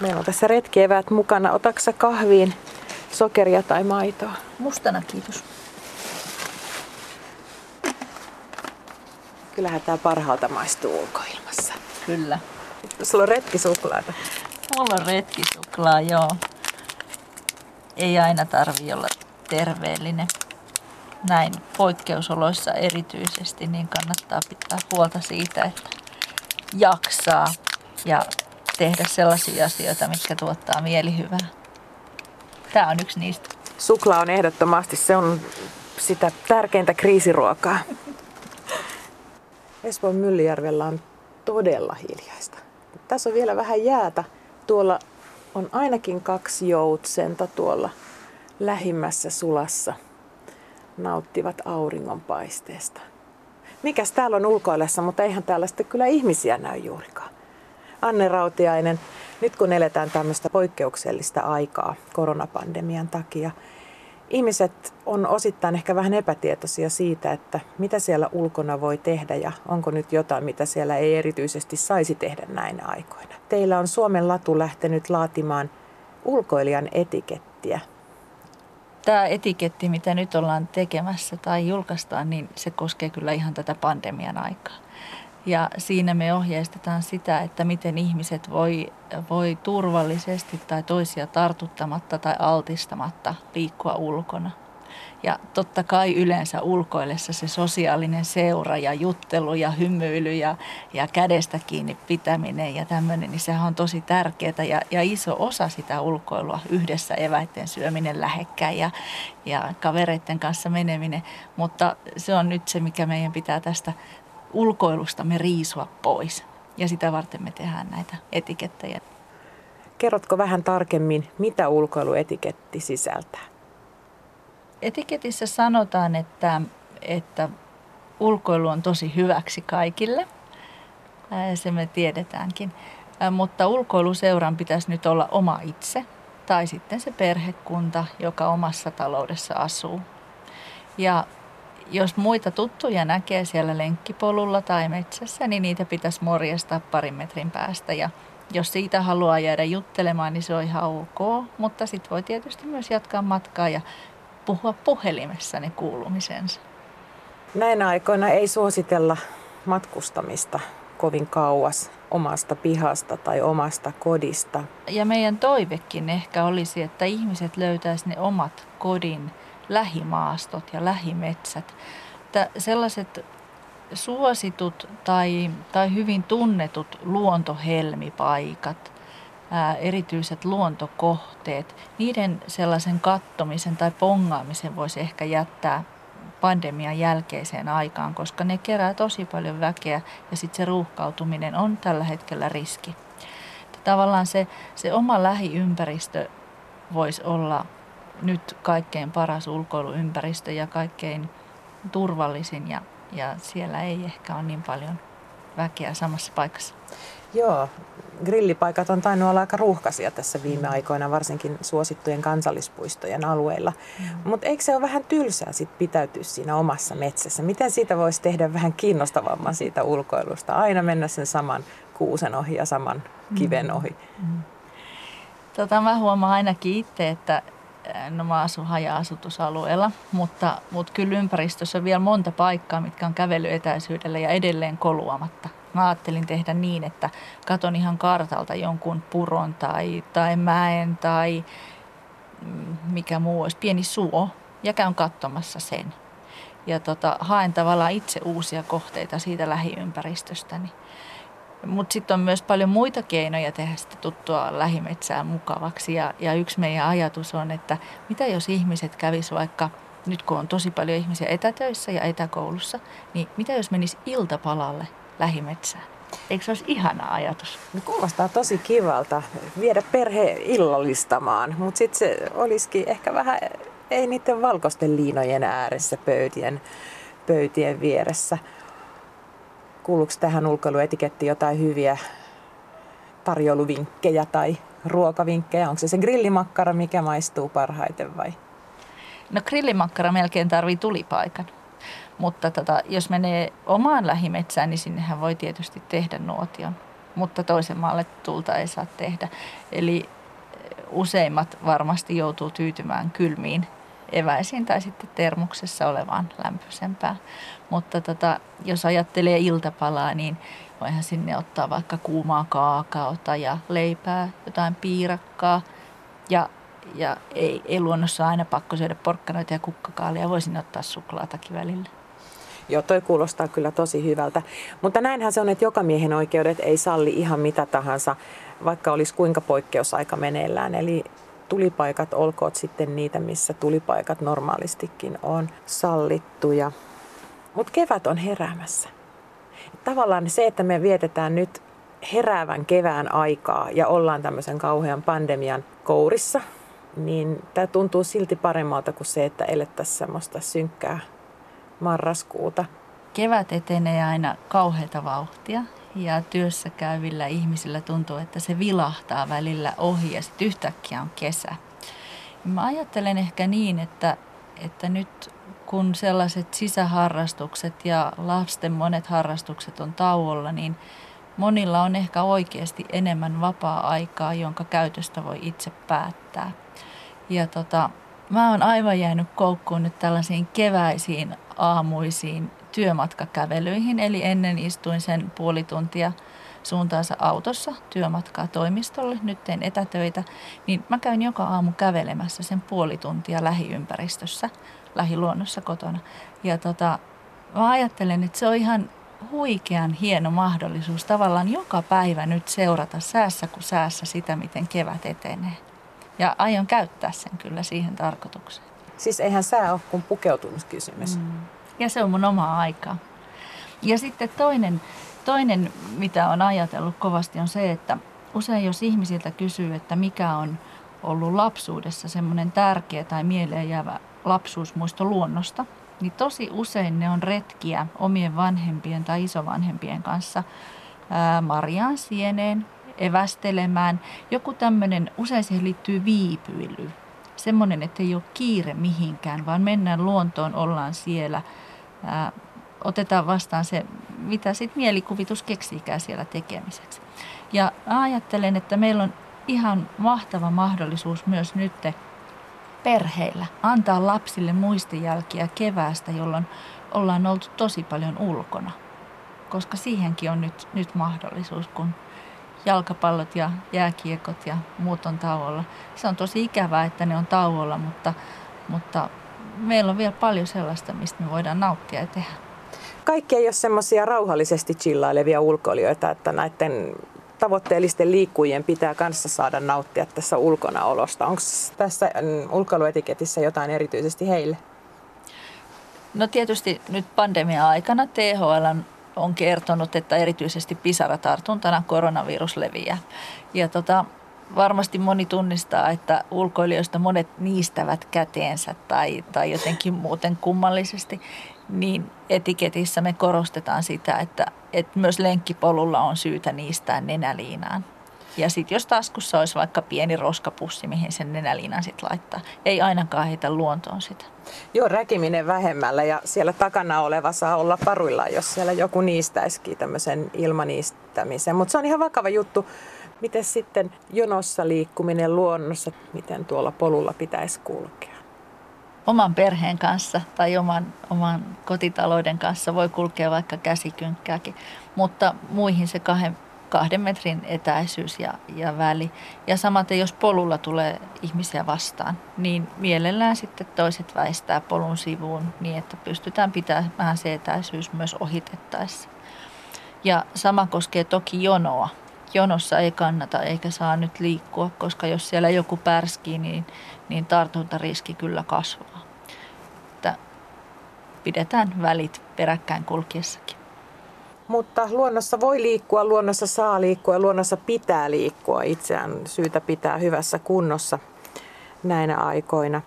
Meillä on tässä retkieväät mukana. Otaksa kahviin sokeria tai maitoa? Mustana, kiitos. Kyllähän tämä parhaalta maistuu ulkoilmassa. Kyllä. Sulla on retkisuklaata. Mulla on retkisuklaa, joo. Ei aina tarvi olla terveellinen. Näin poikkeusoloissa erityisesti, niin kannattaa pitää huolta siitä, että jaksaa ja tehdä sellaisia asioita, mitkä tuottaa mielihyvää. Tämä on yksi niistä. Suklaa on ehdottomasti, se on sitä tärkeintä kriisiruokaa. Espoon Myllyjärvellä on todella hiljaista. Tässä on vielä vähän jäätä. Tuolla on ainakin kaksi joutsenta tuolla lähimmässä sulassa. Nauttivat auringonpaisteesta. Mikäs täällä on ulkoilessa, mutta eihän täällä sitten kyllä ihmisiä näy juurikaan. Anne Rautiainen, nyt kun eletään tämmöistä poikkeuksellista aikaa koronapandemian takia, ihmiset on osittain ehkä vähän epätietoisia siitä, että mitä siellä ulkona voi tehdä ja onko nyt jotain, mitä siellä ei erityisesti saisi tehdä näinä aikoina. Teillä on Suomen latu lähtenyt laatimaan ulkoilijan etikettiä. Tämä etiketti, mitä nyt ollaan tekemässä tai julkaistaan, niin se koskee kyllä ihan tätä pandemian aikaa. Ja siinä me ohjeistetaan sitä, että miten ihmiset voi, voi turvallisesti tai toisia tartuttamatta tai altistamatta liikkua ulkona. Ja totta kai yleensä ulkoillessa se sosiaalinen seura ja juttelu ja hymyily ja, ja kädestä kiinni pitäminen ja tämmöinen, niin sehän on tosi tärkeää ja, ja iso osa sitä ulkoilua yhdessä eväiden syöminen lähekkäin ja, ja kavereiden kanssa meneminen. Mutta se on nyt se, mikä meidän pitää tästä ulkoilustamme riisua pois. Ja sitä varten me tehdään näitä etikettejä. Kerrotko vähän tarkemmin, mitä ulkoiluetiketti sisältää? Etiketissä sanotaan, että, että ulkoilu on tosi hyväksi kaikille. Se me tiedetäänkin. Mutta ulkoiluseuran pitäisi nyt olla oma itse tai sitten se perhekunta, joka omassa taloudessa asuu. Ja jos muita tuttuja näkee siellä lenkkipolulla tai metsässä, niin niitä pitäisi morjastaa parin metrin päästä. Ja jos siitä haluaa jäädä juttelemaan, niin se on ihan ok, mutta sitten voi tietysti myös jatkaa matkaa ja puhua puhelimessa ne kuulumisensa. Näinä aikoina ei suositella matkustamista kovin kauas omasta pihasta tai omasta kodista. Ja meidän toivekin ehkä olisi, että ihmiset löytäisivät ne omat kodin lähimaastot ja lähimetsät. Että sellaiset suositut tai, tai hyvin tunnetut luontohelmipaikat, ää, erityiset luontokohteet, niiden sellaisen kattomisen tai pongaamisen voisi ehkä jättää pandemian jälkeiseen aikaan, koska ne kerää tosi paljon väkeä ja sitten se ruuhkautuminen on tällä hetkellä riski. Tavallaan se, se oma lähiympäristö voisi olla nyt kaikkein paras ulkoiluympäristö ja kaikkein turvallisin ja, ja siellä ei ehkä ole niin paljon väkeä samassa paikassa. Joo, grillipaikat on tainnut olla aika ruuhkaisia tässä viime mm. aikoina, varsinkin suosittujen kansallispuistojen alueilla. Mm. Mutta eikö se ole vähän tylsää sit pitäytyä siinä omassa metsässä? Miten siitä voisi tehdä vähän kiinnostavamman siitä ulkoilusta? Aina mennä sen saman kuusen ohi ja saman kiven mm. ohi. Mm. Tota, mä huomaan ainakin itse, että no mä asun haja-asutusalueella, mutta, mutta kyllä ympäristössä on vielä monta paikkaa, mitkä on kävelyetäisyydellä ja edelleen koluamatta. Mä ajattelin tehdä niin, että katon ihan kartalta jonkun puron tai, tai mäen tai mm, mikä muu olisi, pieni suo, ja käyn katsomassa sen. Ja tota, haen tavallaan itse uusia kohteita siitä lähiympäristöstäni. Mutta sitten on myös paljon muita keinoja tehdä sitä tuttua lähimetsää mukavaksi. Ja, ja yksi meidän ajatus on, että mitä jos ihmiset kävis vaikka, nyt kun on tosi paljon ihmisiä etätöissä ja etäkoulussa, niin mitä jos menisi iltapalalle lähimetsään? Eikö se olisi ihana ajatus? No, kuulostaa tosi kivalta viedä perhe illallistamaan, mutta sitten se olisikin ehkä vähän, ei niiden valkoisten liinojen ääressä pöytien, pöytien vieressä. Kuuluuko tähän ulkoiluetikettiin jotain hyviä tarjouluvinkkejä tai ruokavinkkejä? Onko se se grillimakkara, mikä maistuu parhaiten vai? No grillimakkara melkein tarvii tulipaikan. Mutta tota, jos menee omaan lähimetsään, niin sinnehän voi tietysti tehdä nuotion. mutta toisen maalle tulta ei saa tehdä. Eli useimmat varmasti joutuu tyytymään kylmiin eväisiin tai sitten termuksessa olevaan lämpöisempään. Mutta tota, jos ajattelee iltapalaa, niin voihan sinne ottaa vaikka kuumaa kaakaota ja leipää, jotain piirakkaa. Ja, ja ei, ei luonnossa aina pakko syödä porkkanoita ja kukkakaalia, voisin ottaa suklaatakin välillä. Joo, toi kuulostaa kyllä tosi hyvältä. Mutta näinhän se on, että joka miehen oikeudet ei salli ihan mitä tahansa, vaikka olisi kuinka poikkeusaika meneillään. Eli tulipaikat olkoot sitten niitä, missä tulipaikat normaalistikin on sallittuja. Mutta kevät on heräämässä. Tavallaan se, että me vietetään nyt heräävän kevään aikaa ja ollaan tämmöisen kauhean pandemian kourissa, niin tämä tuntuu silti paremmalta kuin se, että elettäisiin semmoista synkkää marraskuuta. Kevät etenee aina kauheita vauhtia ja työssä käyvillä ihmisillä tuntuu, että se vilahtaa välillä ohi ja sitten yhtäkkiä on kesä. Mä ajattelen ehkä niin, että, että nyt kun sellaiset sisäharrastukset ja lasten monet harrastukset on tauolla, niin monilla on ehkä oikeasti enemmän vapaa-aikaa, jonka käytöstä voi itse päättää. Ja tota, mä oon aivan jäänyt koukkuun nyt tällaisiin keväisiin aamuisiin työmatkakävelyihin, eli ennen istuin sen puoli tuntia suuntaansa autossa työmatkaa toimistolle, nyt teen etätöitä, niin mä käyn joka aamu kävelemässä sen puoli tuntia lähiympäristössä, lähiluonnossa kotona. Ja tota, mä ajattelen, että se on ihan huikean hieno mahdollisuus tavallaan joka päivä nyt seurata säässä kuin säässä sitä, miten kevät etenee. Ja aion käyttää sen kyllä siihen tarkoitukseen. Siis eihän sää ole kuin pukeutumiskysymys. Mm. Ja se on mun omaa aikaa. Ja sitten toinen, toinen, mitä on ajatellut kovasti, on se, että usein jos ihmisiltä kysyy, että mikä on ollut lapsuudessa semmoinen tärkeä tai mieleen jäävä lapsuusmuisto luonnosta, niin tosi usein ne on retkiä omien vanhempien tai isovanhempien kanssa ää, marjaan sieneen, evästelemään. Joku tämmöinen, usein siihen liittyy viipyily. Semmoinen, että ei ole kiire mihinkään, vaan mennään luontoon, ollaan siellä. Ää, otetaan vastaan se, mitä sitten mielikuvitus keksiikään siellä tekemiseksi. Ja ajattelen, että meillä on ihan mahtava mahdollisuus myös nyt perheillä antaa lapsille muistijälkiä keväästä, jolloin ollaan oltu tosi paljon ulkona. Koska siihenkin on nyt, nyt mahdollisuus, kun jalkapallot ja jääkiekot ja muut on tauolla. Se on tosi ikävää, että ne on tauolla, mutta, mutta meillä on vielä paljon sellaista, mistä me voidaan nauttia ja tehdä. Kaikki ei ole semmoisia rauhallisesti chillailevia ulkoilijoita, että näiden tavoitteellisten liikkujien pitää kanssa saada nauttia tässä ulkonaolosta. Onko tässä mm, ulkoiluetiketissä jotain erityisesti heille? No tietysti nyt pandemia-aikana THL on kertonut, että erityisesti pisaratartuntana koronavirus leviää. Ja tota, varmasti moni tunnistaa, että ulkoilijoista monet niistävät käteensä tai, tai jotenkin muuten kummallisesti, niin etiketissä me korostetaan sitä, että, että myös lenkkipolulla on syytä niistää nenäliinaan. Ja sitten jos taskussa olisi vaikka pieni roskapussi, mihin sen nenäliinan sitten laittaa. Ei ainakaan heitä luontoon sitä. Joo, räkiminen vähemmällä ja siellä takana oleva saa olla paruillaan, jos siellä joku niistäisikin tämmöisen ilmaniistämisen. Mutta se on ihan vakava juttu. Miten sitten jonossa liikkuminen luonnossa, miten tuolla polulla pitäisi kulkea? Oman perheen kanssa tai oman, oman kotitalouden kanssa voi kulkea vaikka käsikynkkääkin, mutta muihin se kahden kahden metrin etäisyys ja, ja väli. Ja samaten jos polulla tulee ihmisiä vastaan, niin mielellään sitten toiset väistää polun sivuun niin, että pystytään pitämään se etäisyys myös ohitettaessa. Ja sama koskee toki jonoa. Jonossa ei kannata eikä saa nyt liikkua, koska jos siellä joku pärskii, niin, niin tartuntariski kyllä kasvaa. Että pidetään välit peräkkäin kulkiessakin. Mutta luonnossa voi liikkua, luonnossa saa liikkua ja luonnossa pitää liikkua. Itseään syytä pitää hyvässä kunnossa näinä aikoina.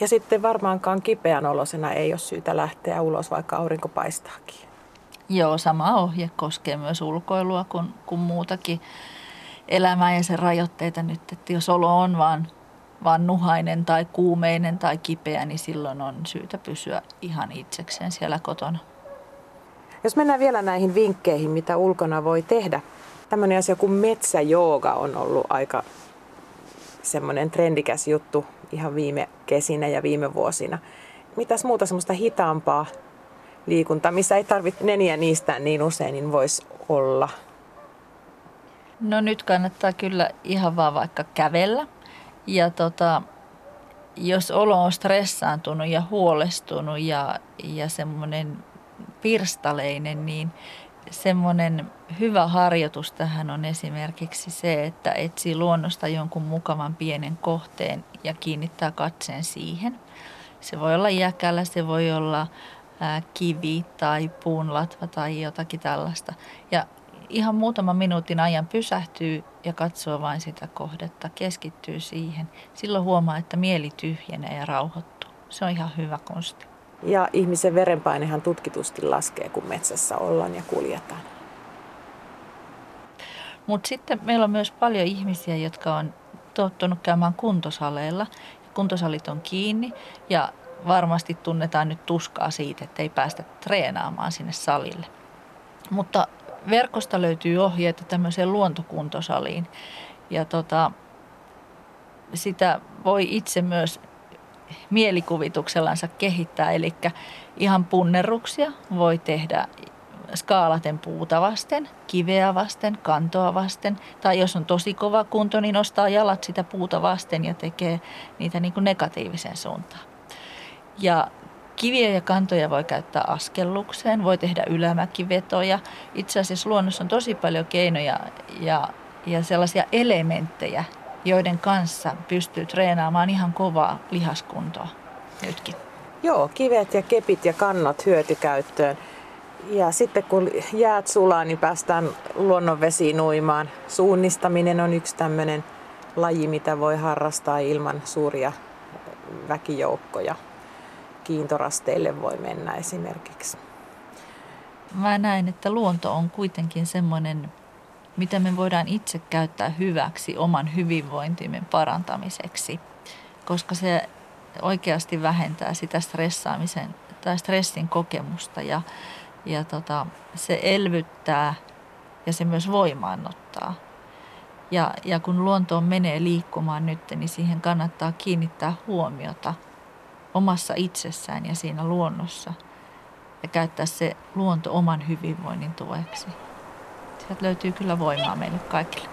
Ja sitten varmaankaan kipeän olosena ei ole syytä lähteä ulos, vaikka aurinko paistaakin. Joo, sama ohje koskee myös ulkoilua kuin, kuin muutakin elämää ja sen rajoitteita nyt. Että jos olo on vaan, vaan nuhainen tai kuumeinen tai kipeä, niin silloin on syytä pysyä ihan itsekseen siellä kotona. Jos mennään vielä näihin vinkkeihin, mitä ulkona voi tehdä tämmöinen asia kuin metsäjooga on ollut aika semmoinen trendikäs juttu ihan viime kesinä ja viime vuosina. Mitäs muuta semmoista hitaampaa liikuntaa, missä ei tarvitse neniä niistä niin usein, niin voisi olla? No nyt kannattaa kyllä ihan vaan vaikka kävellä. Ja tota, jos olo on stressaantunut ja huolestunut ja, ja semmoinen pirstaleinen, niin semmoinen hyvä harjoitus tähän on esimerkiksi se, että etsii luonnosta jonkun mukavan pienen kohteen ja kiinnittää katseen siihen. Se voi olla jäkälä, se voi olla kivi tai puunlatva tai jotakin tällaista. Ja ihan muutaman minuutin ajan pysähtyy ja katsoo vain sitä kohdetta, keskittyy siihen. Silloin huomaa, että mieli tyhjenee ja rauhoittuu. Se on ihan hyvä konsti. Ja ihmisen verenpainehan tutkitusti laskee, kun metsässä ollaan ja kuljetaan. Mutta sitten meillä on myös paljon ihmisiä, jotka on tottunut käymään kuntosaleilla. Kuntosalit on kiinni ja varmasti tunnetaan nyt tuskaa siitä, että ei päästä treenaamaan sinne salille. Mutta verkosta löytyy ohjeita tämmöiseen luontokuntosaliin. Ja tota, sitä voi itse myös mielikuvituksellansa kehittää. Eli ihan punnerruksia voi tehdä skaalaten puuta vasten, kiveä vasten, kantoa vasten. Tai jos on tosi kova kunto, niin nostaa jalat sitä puuta vasten ja tekee niitä niin kuin negatiiviseen suuntaan. Ja kiviä ja kantoja voi käyttää askellukseen, voi tehdä ylämäkivetoja. Itse asiassa luonnossa on tosi paljon keinoja ja, ja sellaisia elementtejä, joiden kanssa pystyy treenaamaan ihan kovaa lihaskuntoa nytkin. Joo, kivet ja kepit ja kannat hyötykäyttöön. Ja sitten kun jäät sulaa, niin päästään luonnonvesiin uimaan. Suunnistaminen on yksi tämmöinen laji, mitä voi harrastaa ilman suuria väkijoukkoja. Kiintorasteille voi mennä esimerkiksi. Mä näen, että luonto on kuitenkin semmoinen mitä me voidaan itse käyttää hyväksi oman hyvinvointimme parantamiseksi, koska se oikeasti vähentää sitä stressaamisen tai stressin kokemusta ja, ja tota, se elvyttää ja se myös voimaannuttaa. Ja, ja kun luontoon menee liikkumaan nyt, niin siihen kannattaa kiinnittää huomiota omassa itsessään ja siinä luonnossa ja käyttää se luonto oman hyvinvoinnin tueksi. Sieltä löytyy kyllä voimaa meille kaikille.